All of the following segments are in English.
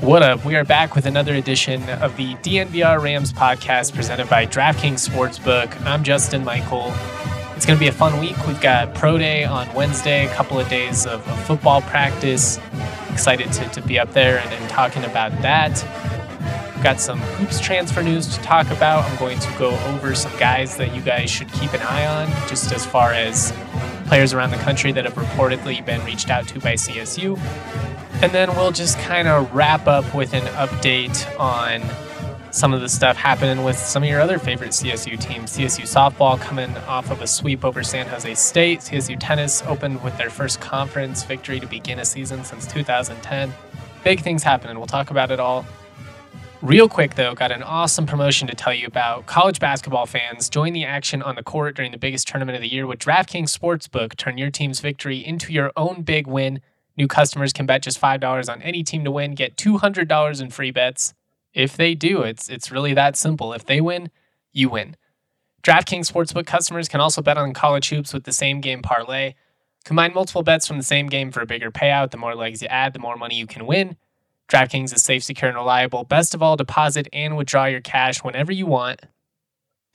What up? We are back with another edition of the DNVR Rams podcast presented by DraftKings Sportsbook. I'm Justin Michael. It's going to be a fun week. We've got Pro Day on Wednesday, a couple of days of, of football practice. Excited to, to be up there and, and talking about that. We've got some hoops transfer news to talk about. I'm going to go over some guys that you guys should keep an eye on, just as far as players around the country that have reportedly been reached out to by CSU. And then we'll just kind of wrap up with an update on some of the stuff happening with some of your other favorite CSU teams. CSU softball coming off of a sweep over San Jose State. CSU tennis opened with their first conference victory to begin a season since 2010. Big things happening. We'll talk about it all. Real quick, though, got an awesome promotion to tell you about. College basketball fans, join the action on the court during the biggest tournament of the year with DraftKings Sportsbook. Turn your team's victory into your own big win. New customers can bet just $5 on any team to win, get $200 in free bets. If they do, it's it's really that simple. If they win, you win. DraftKings Sportsbook customers can also bet on college hoops with the same game parlay. Combine multiple bets from the same game for a bigger payout. The more legs you add, the more money you can win. DraftKings is safe, secure, and reliable. Best of all, deposit and withdraw your cash whenever you want.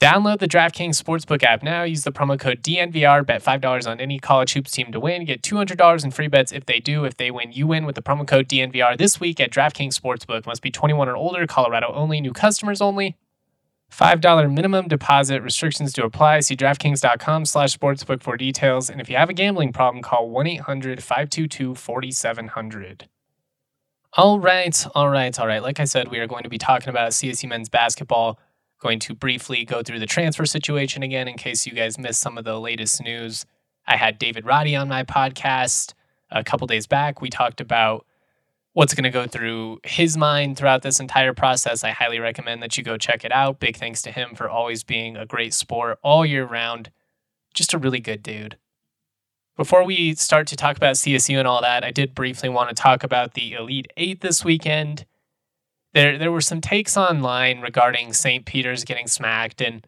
Download the DraftKings Sportsbook app now. Use the promo code DNVR. Bet $5 on any college hoops team to win. Get $200 in free bets if they do. If they win, you win with the promo code DNVR this week at DraftKings Sportsbook. Must be 21 or older, Colorado only, new customers only. $5 minimum deposit. Restrictions to apply. See DraftKings.com slash sportsbook for details. And if you have a gambling problem, call 1-800-522-4700. All right, all right, all right. Like I said, we are going to be talking about CSU men's basketball Going to briefly go through the transfer situation again in case you guys missed some of the latest news. I had David Roddy on my podcast a couple days back. We talked about what's going to go through his mind throughout this entire process. I highly recommend that you go check it out. Big thanks to him for always being a great sport all year round. Just a really good dude. Before we start to talk about CSU and all that, I did briefly want to talk about the Elite Eight this weekend there there were some takes online regarding St. Peter's getting smacked and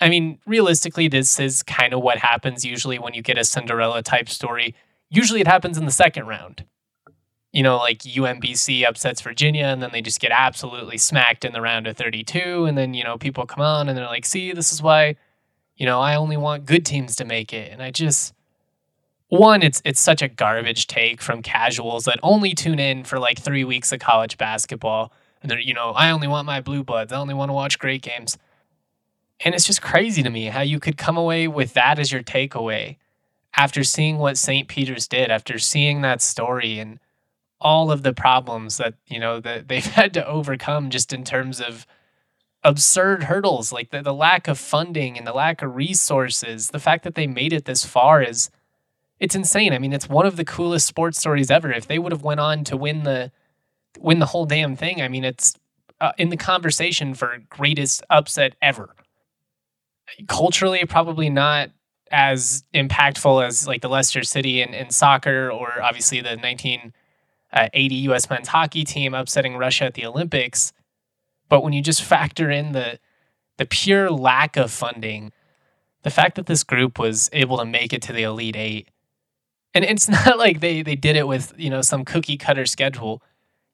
I mean, realistically, this is kind of what happens usually when you get a Cinderella type story. Usually it happens in the second round. You know, like UMBC upsets Virginia and then they just get absolutely smacked in the round of 32. And then, you know, people come on and they're like, see, this is why, you know, I only want good teams to make it. And I just, one, it's it's such a garbage take from casuals that only tune in for like three weeks of college basketball. And they're, you know, I only want my blue bloods. I only want to watch great games. And it's just crazy to me how you could come away with that as your takeaway after seeing what St. Peter's did, after seeing that story and all of the problems that, you know, that they've had to overcome just in terms of absurd hurdles, like the, the lack of funding and the lack of resources. The fact that they made it this far is it's insane. I mean, it's one of the coolest sports stories ever. If they would have went on to win the win the whole damn thing, I mean, it's uh, in the conversation for greatest upset ever. Culturally, probably not as impactful as like the Leicester City in, in soccer, or obviously the 1980 U.S. men's hockey team upsetting Russia at the Olympics. But when you just factor in the the pure lack of funding, the fact that this group was able to make it to the Elite Eight, and it's not like they they did it with you know some cookie cutter schedule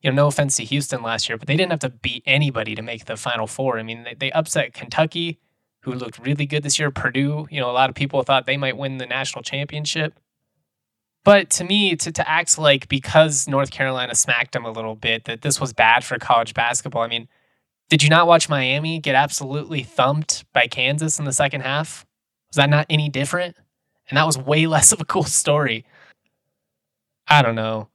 you know, no offense to Houston last year, but they didn't have to beat anybody to make the Final Four. I mean, they, they upset Kentucky, who looked really good this year. Purdue, you know, a lot of people thought they might win the national championship. But to me, to, to act like because North Carolina smacked them a little bit, that this was bad for college basketball. I mean, did you not watch Miami get absolutely thumped by Kansas in the second half? Was that not any different? And that was way less of a cool story. I don't know.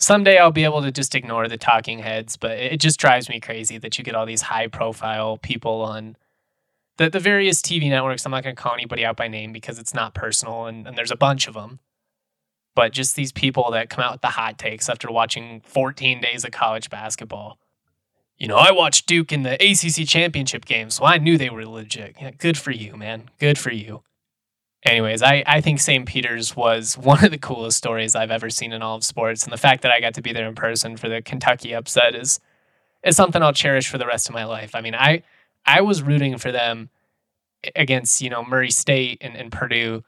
Someday I'll be able to just ignore the talking heads, but it just drives me crazy that you get all these high profile people on the, the various TV networks. I'm not going to call anybody out by name because it's not personal, and, and there's a bunch of them. But just these people that come out with the hot takes after watching 14 days of college basketball. You know, I watched Duke in the ACC championship game, so I knew they were legit. Yeah, good for you, man. Good for you anyways, I, I think St. Peter's was one of the coolest stories I've ever seen in all of sports. And the fact that I got to be there in person for the Kentucky upset is is something I'll cherish for the rest of my life. I mean, I I was rooting for them against, you know, Murray State and, and Purdue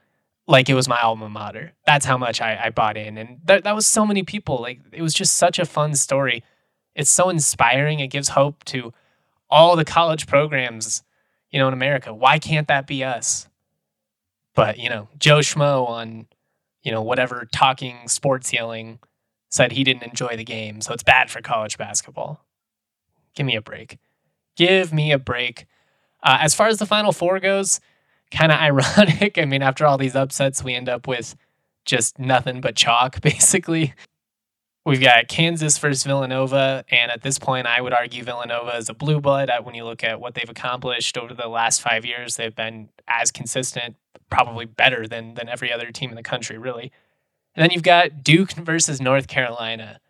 like it was my alma mater. That's how much I, I bought in. And that, that was so many people. Like it was just such a fun story. It's so inspiring. It gives hope to all the college programs, you know, in America. Why can't that be us? But, you know, Joe Schmo on, you know, whatever talking sports yelling said he didn't enjoy the game. So it's bad for college basketball. Give me a break. Give me a break. Uh, as far as the Final Four goes, kind of ironic. I mean, after all these upsets, we end up with just nothing but chalk, basically. We've got Kansas versus Villanova, and at this point, I would argue Villanova is a blue blood. When you look at what they've accomplished over the last five years, they've been as consistent, probably better than than every other team in the country, really. And then you've got Duke versus North Carolina,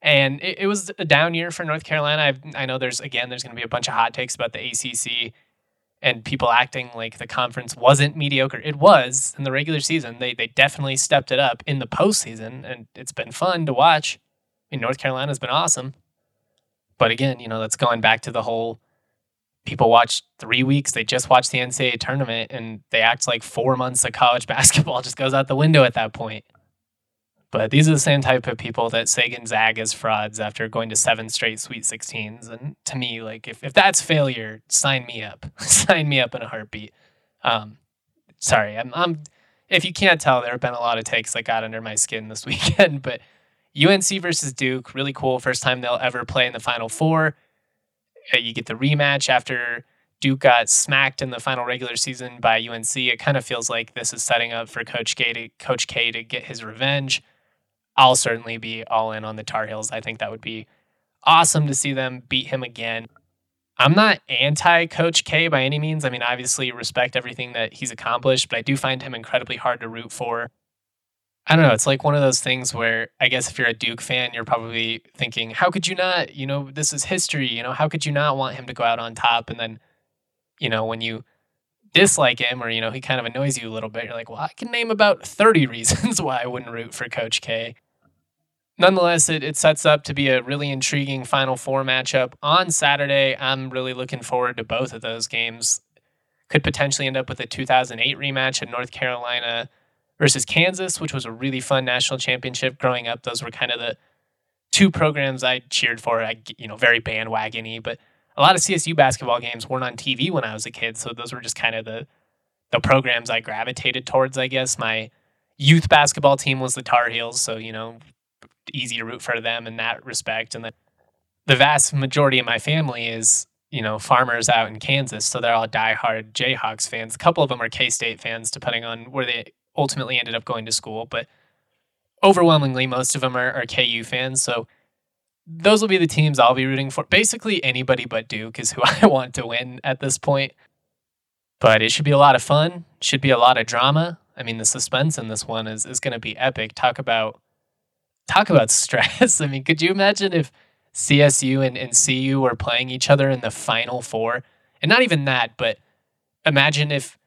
and it, it was a down year for North Carolina. I've, I know there's again there's going to be a bunch of hot takes about the ACC and people acting like the conference wasn't mediocre. It was in the regular season. They they definitely stepped it up in the postseason, and it's been fun to watch. I mean, North Carolina's been awesome, but again, you know, that's going back to the whole. People watch three weeks. They just watch the NCAA tournament, and they act like four months of college basketball just goes out the window at that point. But these are the same type of people that say Gonzaga is frauds after going to seven straight Sweet 16s. And to me, like, if, if that's failure, sign me up. sign me up in a heartbeat. Um, sorry, I'm, I'm, if you can't tell, there have been a lot of takes that got under my skin this weekend. But UNC versus Duke, really cool. First time they'll ever play in the Final Four. Uh, you get the rematch after Duke got smacked in the final regular season by UNC. It kind of feels like this is setting up for Coach K to Coach K to get his revenge. I'll certainly be all in on the Tar Heels. I think that would be awesome to see them beat him again. I'm not anti Coach K by any means. I mean, obviously, respect everything that he's accomplished, but I do find him incredibly hard to root for. I don't know. It's like one of those things where I guess if you're a Duke fan, you're probably thinking, how could you not? You know, this is history. You know, how could you not want him to go out on top? And then, you know, when you dislike him or, you know, he kind of annoys you a little bit, you're like, well, I can name about 30 reasons why I wouldn't root for Coach K. Nonetheless, it, it sets up to be a really intriguing Final Four matchup on Saturday. I'm really looking forward to both of those games. Could potentially end up with a 2008 rematch in North Carolina versus Kansas, which was a really fun national championship growing up. Those were kind of the two programs I cheered for. I, you know, very bandwagony, but a lot of CSU basketball games weren't on TV when I was a kid, so those were just kind of the the programs I gravitated towards. I guess my youth basketball team was the Tar Heels, so you know, easy to root for them in that respect. And the the vast majority of my family is you know farmers out in Kansas, so they're all diehard Jayhawks fans. A couple of them are K State fans, depending on where they ultimately ended up going to school, but overwhelmingly most of them are, are KU fans. So those will be the teams I'll be rooting for. Basically, anybody but Duke is who I want to win at this point. But it should be a lot of fun. Should be a lot of drama. I mean, the suspense in this one is is going to be epic. Talk about talk about stress. I mean, could you imagine if CSU and, and CU were playing each other in the final four? And not even that, but imagine if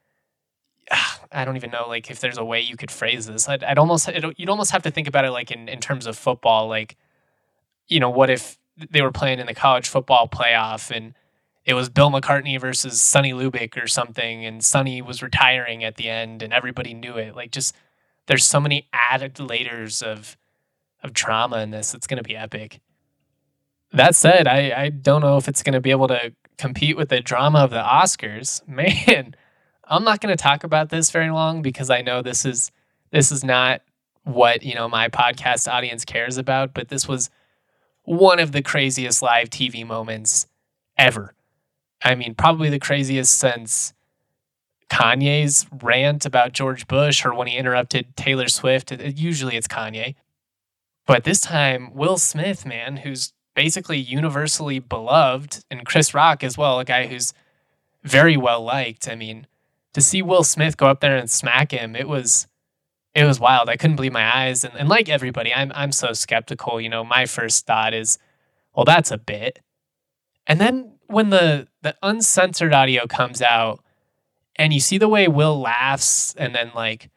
I don't even know like if there's a way you could phrase this. I'd, I'd almost you'd almost have to think about it like in, in terms of football, like you know, what if they were playing in the college football playoff and it was Bill McCartney versus Sonny Lubick or something, and Sonny was retiring at the end, and everybody knew it. Like, just there's so many added layers of of drama in this. It's going to be epic. That said, I I don't know if it's going to be able to compete with the drama of the Oscars. Man, I'm not going to talk about this very long because I know this is this is not what, you know, my podcast audience cares about, but this was one of the craziest live TV moments ever. I mean, probably the craziest since Kanye's rant about George Bush or when he interrupted Taylor Swift. Usually it's Kanye. But this time, Will Smith, man, who's basically universally beloved, and Chris Rock as well, a guy who's very well liked. I mean, to see Will Smith go up there and smack him, it was it was wild. I couldn't believe my eyes. And, and like everybody, I'm I'm so skeptical. You know, my first thought is, well, that's a bit. And then when the the uncensored audio comes out and you see the way Will laughs and then like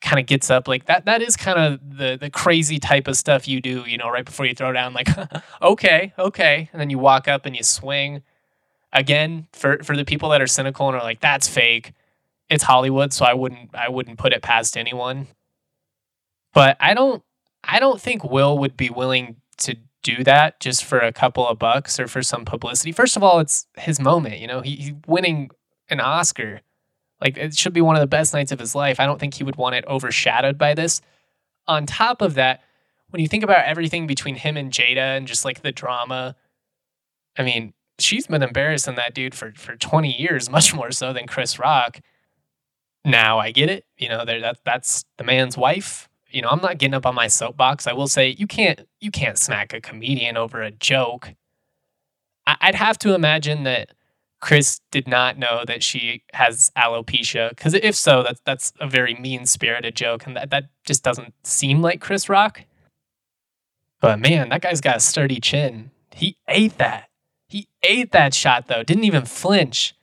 kind of gets up like that that is kind of the the crazy type of stuff you do, you know, right before you throw down like okay, okay, and then you walk up and you swing. Again, for for the people that are cynical and are like that's fake it's Hollywood, so I wouldn't I wouldn't put it past anyone. But I don't I don't think Will would be willing to do that just for a couple of bucks or for some publicity. First of all, it's his moment, you know, he, he's winning an Oscar. Like it should be one of the best nights of his life. I don't think he would want it overshadowed by this. On top of that, when you think about everything between him and Jada and just like the drama, I mean, she's been embarrassing that dude for for 20 years, much more so than Chris Rock. Now I get it. You know, that that's the man's wife. You know, I'm not getting up on my soapbox. I will say you can't you can't smack a comedian over a joke. I, I'd have to imagine that Chris did not know that she has alopecia because if so, that's that's a very mean spirited joke, and that that just doesn't seem like Chris Rock. But man, that guy's got a sturdy chin. He ate that. He ate that shot though. Didn't even flinch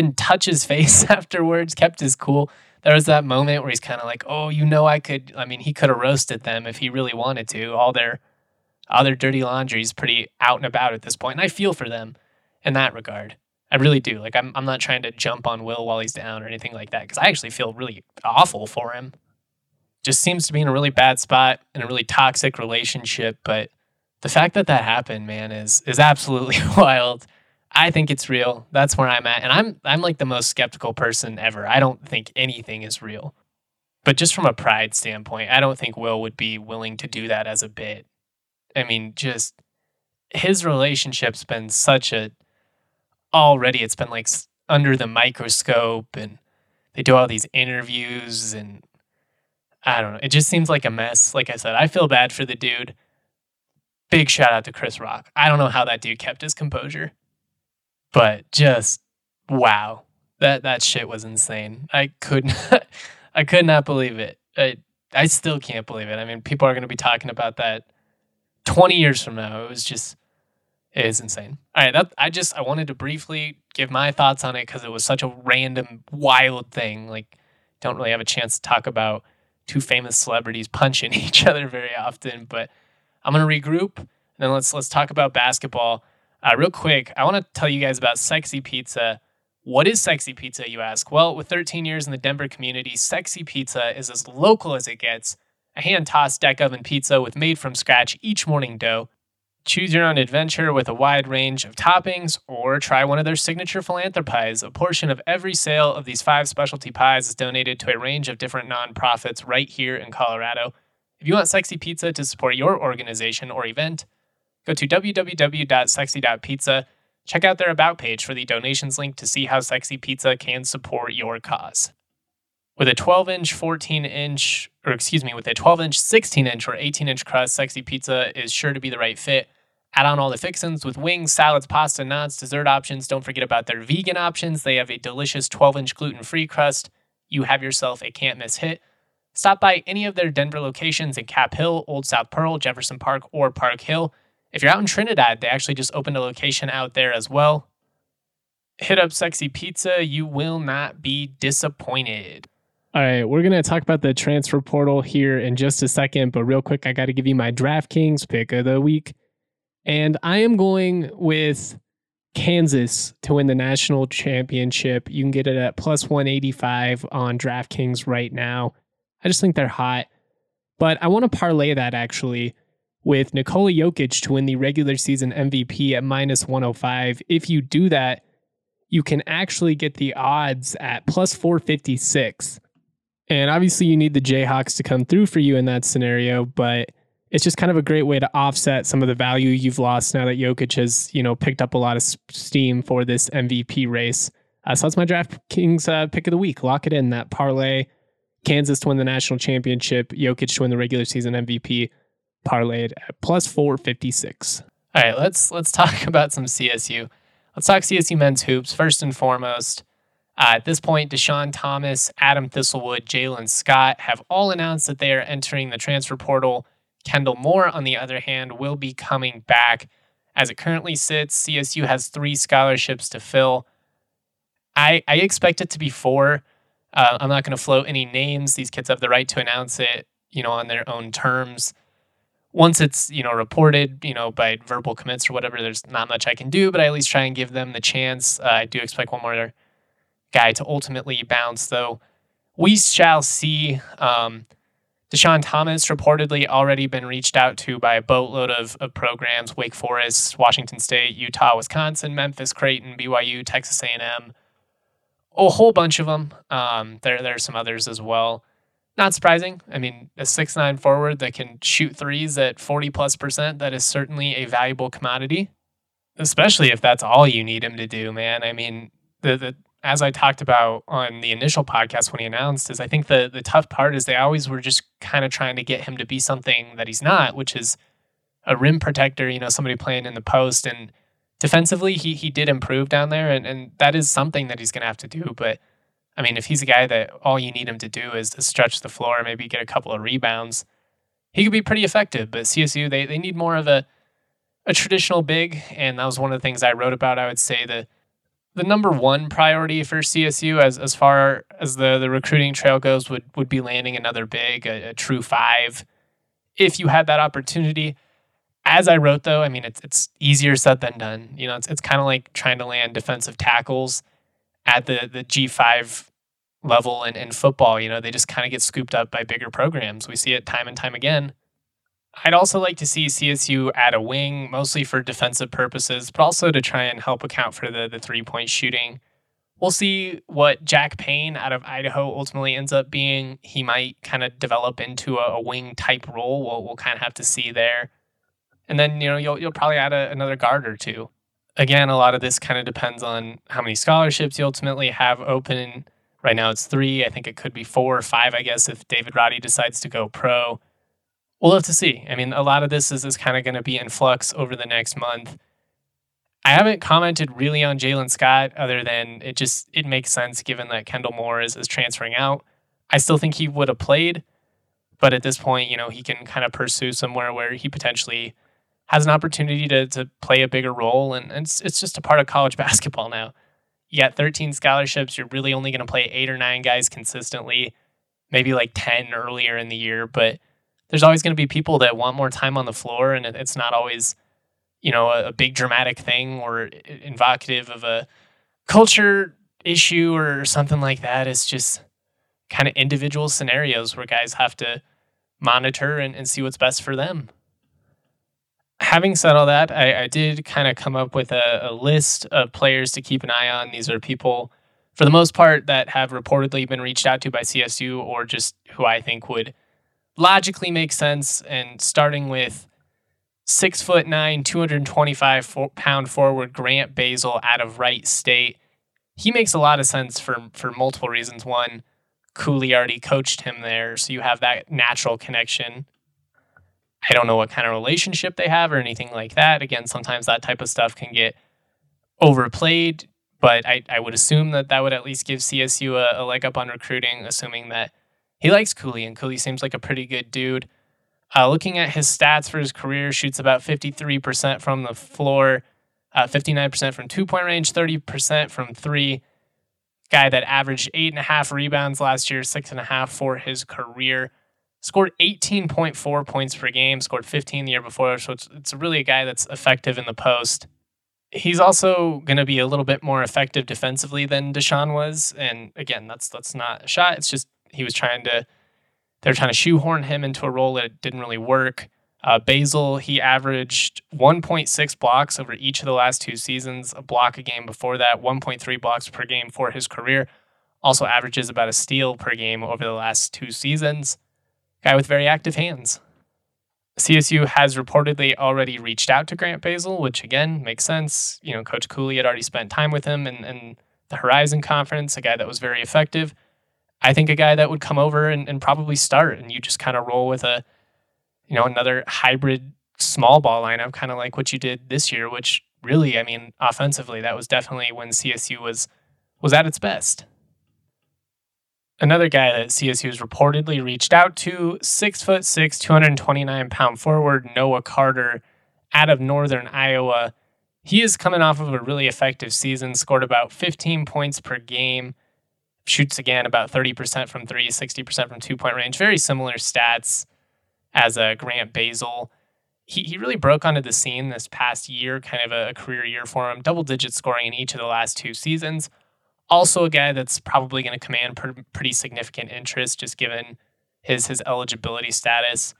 didn't touch his face afterwards, kept his cool. There was that moment where he's kind of like, "Oh, you know, I could." I mean, he could have roasted them if he really wanted to. All their, all their dirty laundry is pretty out and about at this point. and I feel for them in that regard. I really do. Like, I'm, I'm not trying to jump on Will while he's down or anything like that because I actually feel really awful for him. Just seems to be in a really bad spot in a really toxic relationship, but the fact that that happened, man, is is absolutely wild. I think it's real. That's where I'm at. And I'm I'm like the most skeptical person ever. I don't think anything is real. But just from a pride standpoint, I don't think Will would be willing to do that as a bit. I mean, just his relationship's been such a already it's been like under the microscope and they do all these interviews and I don't know. It just seems like a mess. Like I said, I feel bad for the dude. Big shout out to Chris Rock. I don't know how that dude kept his composure but just wow, that that shit was insane. I couldn't, I could not believe it. I I still can't believe it. I mean, people are going to be talking about that twenty years from now. It was just, it is insane. All right, that I just I wanted to briefly give my thoughts on it because it was such a random, wild thing. Like, don't really have a chance to talk about two famous celebrities punching each other very often. But I'm gonna regroup and then let's let's talk about basketball. Uh, real quick, I want to tell you guys about Sexy Pizza. What is Sexy Pizza, you ask? Well, with 13 years in the Denver community, Sexy Pizza is as local as it gets. A hand tossed deck oven pizza with made from scratch each morning dough. Choose your own adventure with a wide range of toppings, or try one of their signature philanthropies. A portion of every sale of these five specialty pies is donated to a range of different nonprofits right here in Colorado. If you want Sexy Pizza to support your organization or event, Go to www.sexy.pizza. Check out their About page for the donations link to see how Sexy Pizza can support your cause. With a 12 inch, 14 inch, or excuse me, with a 12 inch, 16 inch, or 18 inch crust, Sexy Pizza is sure to be the right fit. Add on all the fixins with wings, salads, pasta, nuts, dessert options. Don't forget about their vegan options. They have a delicious 12 inch gluten free crust. You have yourself a can't miss hit. Stop by any of their Denver locations in Cap Hill, Old South Pearl, Jefferson Park, or Park Hill. If you're out in Trinidad, they actually just opened a location out there as well. Hit up Sexy Pizza. You will not be disappointed. All right, we're going to talk about the transfer portal here in just a second, but real quick, I got to give you my DraftKings pick of the week. And I am going with Kansas to win the national championship. You can get it at plus 185 on DraftKings right now. I just think they're hot. But I want to parlay that actually with Nikola Jokic to win the regular season MVP at minus 105. If you do that, you can actually get the odds at plus 456. And obviously, you need the Jayhawks to come through for you in that scenario, but it's just kind of a great way to offset some of the value you've lost now that Jokic has, you know, picked up a lot of steam for this MVP race. Uh, so that's my DraftKings uh, pick of the week. Lock it in that parlay. Kansas to win the national championship, Jokic to win the regular season MVP, parlayed at plus 456. All right, let's let's talk about some CSU. Let's talk CSU men's hoops first and foremost. Uh, at this point, Deshaun Thomas, Adam Thistlewood, Jalen Scott have all announced that they are entering the transfer portal. Kendall Moore, on the other hand, will be coming back. As it currently sits, CSU has three scholarships to fill. I, I expect it to be four. Uh, I'm not going to float any names. These kids have the right to announce it, you know, on their own terms. Once it's you know reported, you know, by verbal commits or whatever, there's not much I can do, but I at least try and give them the chance. Uh, I do expect one more guy to ultimately bounce, though. We shall see. Um, Deshaun Thomas reportedly already been reached out to by a boatload of, of programs: Wake Forest, Washington State, Utah, Wisconsin, Memphis, Creighton, BYU, Texas A&M a whole bunch of them. Um, there, there are some others as well. Not surprising. I mean, a six nine forward that can shoot threes at 40 plus percent, that is certainly a valuable commodity, especially if that's all you need him to do, man. I mean, the, the as I talked about on the initial podcast when he announced, is I think the the tough part is they always were just kind of trying to get him to be something that he's not, which is a rim protector, you know, somebody playing in the post and defensively, he he did improve down there, and, and that is something that he's to have to do. But I mean, if he's a guy that all you need him to do is to stretch the floor, maybe get a couple of rebounds, he could be pretty effective. But CSU, they they need more of a a traditional big, and that was one of the things I wrote about. I would say the the number one priority for CSU as as far as the the recruiting trail goes would would be landing another big, a, a true five, if you had that opportunity as I wrote though, I mean it's it's easier said than done. You know, it's it's kind of like trying to land defensive tackles at the the G five level in, in football. You know, they just kind of get scooped up by bigger programs. We see it time and time again. I'd also like to see CSU add a wing, mostly for defensive purposes, but also to try and help account for the the three point shooting. We'll see what Jack Payne out of Idaho ultimately ends up being. He might kind of develop into a, a wing type role. We'll, we'll kind of have to see there and then you know you'll you'll probably add a, another guard or two. Again, a lot of this kind of depends on how many scholarships you ultimately have open. Right now, it's three. I think it could be four or five. I guess if David Roddy decides to go pro, we'll have to see. I mean, a lot of this is is kind of going to be in flux over the next month. I haven't commented really on Jalen Scott other than it just it makes sense given that Kendall Moore is, is transferring out. I still think he would have played, but at this point, you know, he can kind of pursue somewhere where he potentially has an opportunity to to play a bigger role, and, it's it's just a part of college basketball now. You got 13 scholarships. You're really only going to play eight or nine guys consistently, maybe like 10 earlier in the year. But there's always going to be people that want more time on the floor, and it's not always, you know, a, a big dramatic thing or invocative of a culture issue or something like that. It's just kind of individual scenarios where guys have to monitor and, and see what's best for them having said all that, I, I did kind of come up with a, a, list of players to keep an eye on. These are people, for the most part, that have reportedly been reached out to by CSU or just who I think would logically make sense. And starting with six foot nine, 225 pound forward Grant Basile out of Wright State. He makes a lot of sense for, for multiple reasons. One, Cooley already coached him there, so you have that natural connection I don't know what kind of relationship they have or anything like that. Again, sometimes that type of stuff can get overplayed, but I, I would assume that that would at least give CSU a, a leg up on recruiting, assuming that he likes Cooley, and Cooley seems like a pretty good dude. Uh, looking at his stats for his career, shoots about 53% from the floor, uh, 59% from two point range, 30% from three. Guy that averaged eight and a half rebounds last year, six and a half for his career scored 18.4 points per game, scored 15 the year before. So it's, it's really a guy that's effective in the post. He's also going to be a little bit more effective defensively than Deshaun was. And again, that's that's not a shot. It's just he was trying to they're trying to shoehorn him into a role that didn't really work. Uh, Basile, he averaged 1.6 blocks over each of the last two seasons, a block a game before that, 1.3 blocks per game for his career. Also averages about a steal per game over the last two seasons. Guy with very active hands. CSU has reportedly already reached out to Grant Basile, which again makes sense. You know, Coach Cooley had already spent time with him in, in the Horizon Conference, a guy that was very effective. I think a guy that would come over and, and probably start, and you just kind of roll with a, you know, another hybrid small ball lineup, kind of like what you did this year. Which really, I mean, offensively, that was definitely when CSU was was at its best. Another guy that CSU has reportedly reached out to, six foot six, 229 pound forward, Noah Carter, out of Northern Iowa. He is coming off of a really effective season, scored about 15 points per game, shoots again about 30% from three, 60% from two point range. Very similar stats as a Grant Basile. He, he really broke onto the scene this past year, kind of a career year for him, double digit scoring in each of the last two seasons. Also, a guy that's probably going to command pr- pretty significant interest just given his his eligibility status.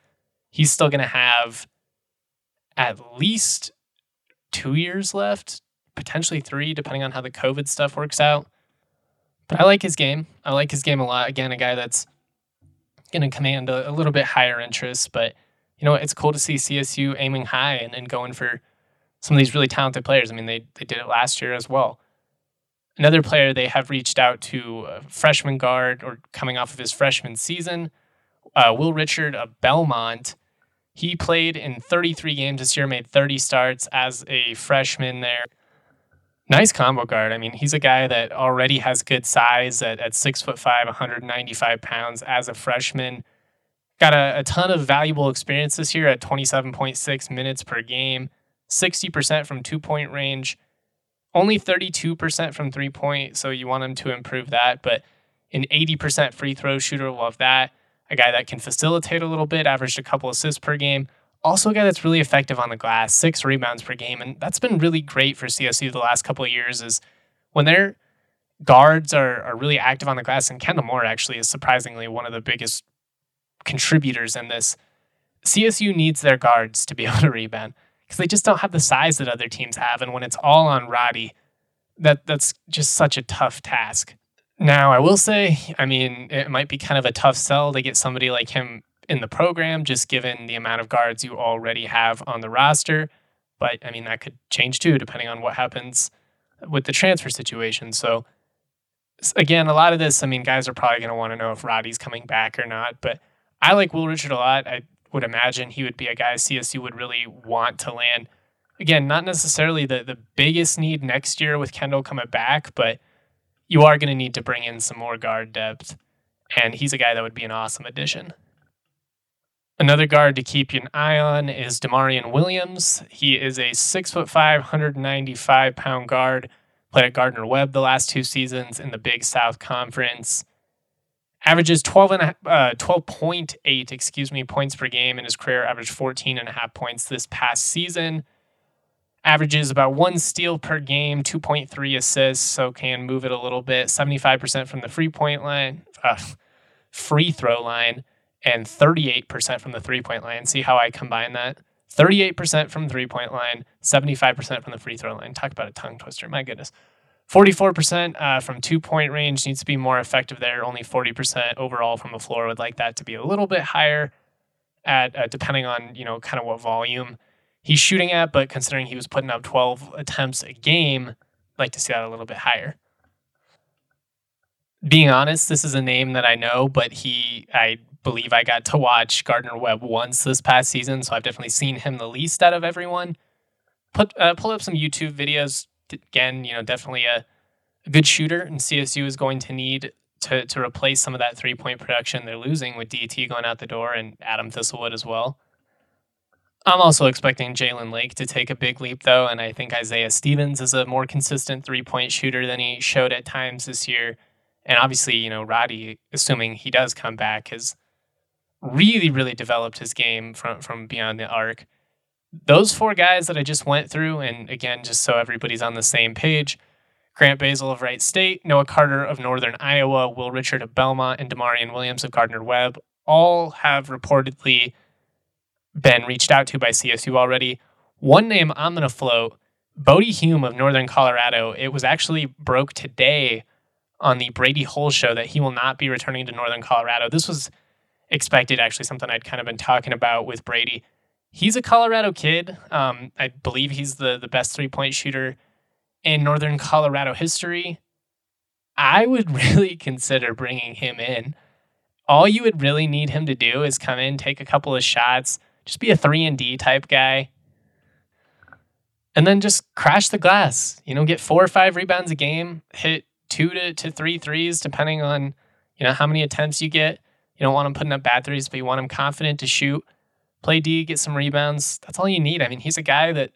He's still going to have at least two years left, potentially three, depending on how the COVID stuff works out. But I like his game. I like his game a lot. Again, a guy that's going to command a, a, little bit higher interest. But, you know, it's cool to see CSU aiming high and, and going for some of these really talented players. I mean, they, they did it last year as well. Another player they have reached out to, a freshman guard or coming off of his freshman season, uh, Will Richard of Belmont. He played in 33 games this year, made 30 starts as a freshman there. Nice combo guard. I mean, he's a guy that already has good size at, at six foot five, 195 pounds as a freshman. Got a, a ton of valuable experience this year at 27.6 minutes per game, 60% from two point range, only 32% from three point, so you want him to improve that. But an 80% free throw shooter, love that. A guy that can facilitate a little bit, averaged a couple assists per game. Also, a guy that's really effective on the glass, six rebounds per game. And that's been really great for CSU the last couple of years is when their guards are, are really active on the glass. And Kendall Moore actually is surprisingly one of the biggest contributors in this. CSU needs their guards to be able to rebound because they just don't have the size that other teams have. And when it's all on Roddy, that that's just such a tough task. Now, I will say, I mean, it might be kind of a tough sell to get somebody like him in the program, just given the amount of guards you already have on the roster. But I mean, that could change too, depending on what happens with the transfer situation. So, again, a lot of this, I mean, guys are probably going to want to know if Roddy's coming back or not. But I like Will Richard a lot. I would imagine he would be a guy CSU would really want to land. Again, not necessarily the, the biggest need next year with Kendall coming back, but you are going to need to bring in some more guard depth. And he's a guy that would be an awesome addition. Another guard to keep an eye on is Demarion Williams. He is a six foot five, 195 pound guard. Played at Gardner Webb the last two seasons in the Big South Conference averages 12 and uh, 12.8 excuse me points per game in his career averaged 14 and a half points this past season. Averages about one steal per game 2.3 assists so can move it a little bit. 75% from the free point line uh, free throw line and 38% from the three point line. See how i combine that? 38% from three point line 75% from the free throw line. Talk about a tongue twister my goodness 44% uh, from two point range needs to be more effective there. Only 40% overall from the floor. Would like that to be a little bit higher at uh, depending on you know kind of what volume he's shooting at. But considering he was putting up 12 attempts a game, I'd like to see that a little bit higher. Being honest, this is a name that I know, but he I believe I got to watch Gardner Webb once this past season, so I've definitely seen him the least out of everyone. Put uh, pull up some YouTube videos again, you know, definitely a, a good shooter, and CSU is going to need to to replace some of that three point production they're losing with DT going out the door and Adam Thistlewood as well. I'm also expecting Jalen Lake to take a big leap, though, and I think Isaiah Stevens is a more consistent three point shooter than he showed at times this year. And obviously, you know, Roddy, assuming he does come back, has really, really developed his game from from beyond the arc those four guys that I just went through, and again, just so everybody's on the same page Grant Basile of Wright State, Noah Carter of Northern Iowa, Will Richard of Belmont, and Demarion Williams of Gardner Webb all have reportedly been reached out to by CSU already. One name I'm going to float Bodie Hume of Northern Colorado. It was actually broke today on the Brady Hole show that he will not be returning to Northern Colorado. This was expected, actually, something I'd kind of been talking about with Brady. He's a Colorado kid. Um, I believe he's the, the best three point shooter in Northern Colorado history. I would really consider bringing him in. All you would really need him to do is come in, take a couple of shots, just be a 3 and D type guy. And then just crash the glass. You know, get 4 or 5 rebounds a game, hit 2 to, to 3 threes depending on, you know, how many attempts you get. You don't want him putting up bad threes, but you want him confident to shoot, play D, get some rebounds. That's all you need. I mean, he's a guy that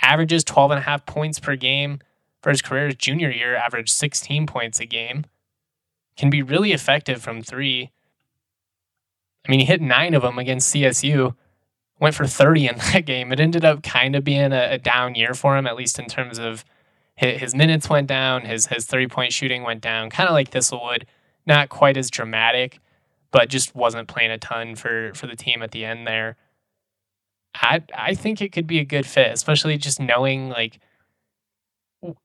averages 12 and a half points per game for his career. His junior year, averaged 16 points a game. Can be really effective from three. I mean, he hit nine of them against CSU, went for 30 in that game. It ended up kind of being a, a down year for him, at least in terms of his, his minutes went down, his, his three point shooting went down, kind of like Thistlewood. Not quite as dramatic, but just wasn't playing a ton for, for the team at the end there. I I think it could be a good fit, especially just knowing like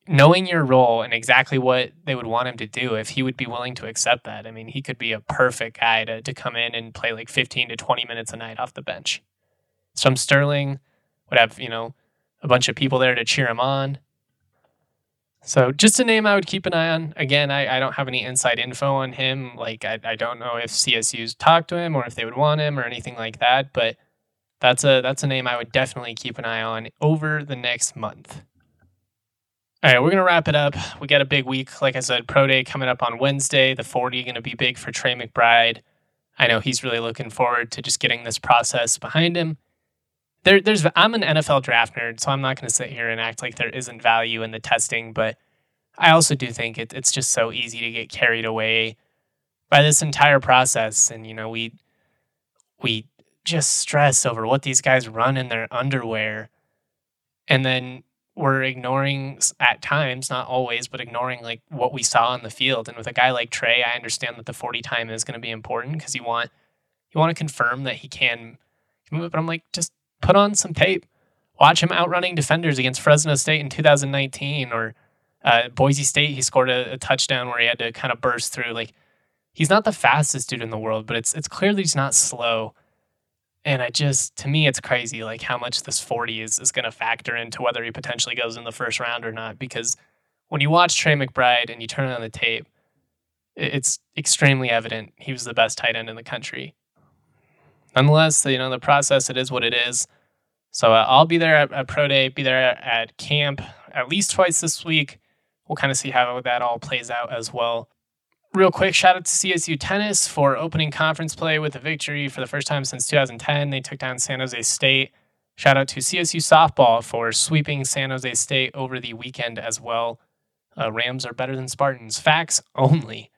knowing your role and exactly what they would want him to do if he would be willing to accept that. I mean, he could be a perfect guy to, to come in and play like 15 to 20 minutes a night off the bench. Some Sterling would have, you know, a bunch of people there to cheer him on. So just a name I would keep an eye on. Again, I, I don't have any inside info on him. Like I, I don't know if CSU's talked to him or if they would want him or anything like that, but that's a that's a name I would definitely keep an eye on over the next month. All right, we're gonna wrap it up. We got a big week, like I said, pro day coming up on Wednesday. The 40 gonna be big for Trey McBride. I know he's really looking forward to just getting this process behind him. There, there's I'm an NFL draft nerd, so I'm not gonna sit here and act like there isn't value in the testing, but I also do think it, it's just so easy to get carried away by this entire process. And you know, we we just stress over what these guys run in their underwear. And then we're ignoring at times, not always, but ignoring like what we saw on the field. And with a guy like Trey, I understand that the 40 time is going to be important because you want you want to confirm that he can move it. But I'm like, just put on some tape. Watch him outrunning defenders against Fresno State in 2019 or uh, Boise State. He scored a, a touchdown where he had to kind of burst through. Like he's not the fastest dude in the world, but it's it's clearly he's not slow. And I just, to me, it's crazy like how much this 40 is, is going to factor into whether he potentially goes in the first round or not. Because when you watch Trey McBride and you turn on the tape, it's extremely evident he was the best tight end in the country. Nonetheless, you know, the process, it is what it is. So uh, I'll be there at, at Pro Day, be there at, at camp at least twice this week. We'll kind of see how that all plays out as well real quick, shout out to CSU Tennis for opening conference play with a victory for the first time since 2010. They took down San Jose State. Shout out to CSU Softball for sweeping San Jose State over the weekend as well. Uh, Rams are better than Spartans. Facts only.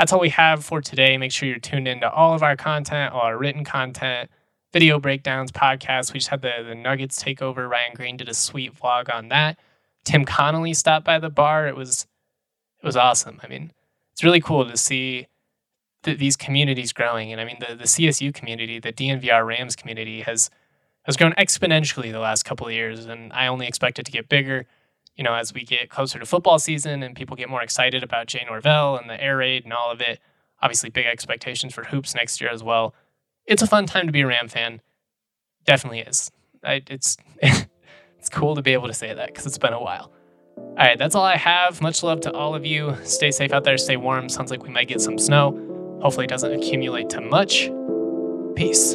That's all we have for today. Make sure you're tuned into all of our content, all our written content, video breakdowns, podcasts. We just had the, the Nuggets take over. Ryan Green did a sweet vlog on that. Tim Connelly stopped by the bar. It was it was awesome. I mean, it's really cool to see th- these communities growing. And I mean, the, the CSU community, the DNVR Rams community has has grown exponentially the last couple of years, and I only expect it to get bigger. You know, as we get closer to football season and people get more excited about Jay Norvell and the air raid and all of it. Obviously, big expectations for hoops next year as well. It's a fun time to be a Ram fan. Definitely is. I, it's it's cool to be able to say that because it's been a while. All right, that's all I have. Much love to all of you. Stay safe out there, stay warm. Sounds like we might get some snow. Hopefully, it doesn't accumulate too much. Peace.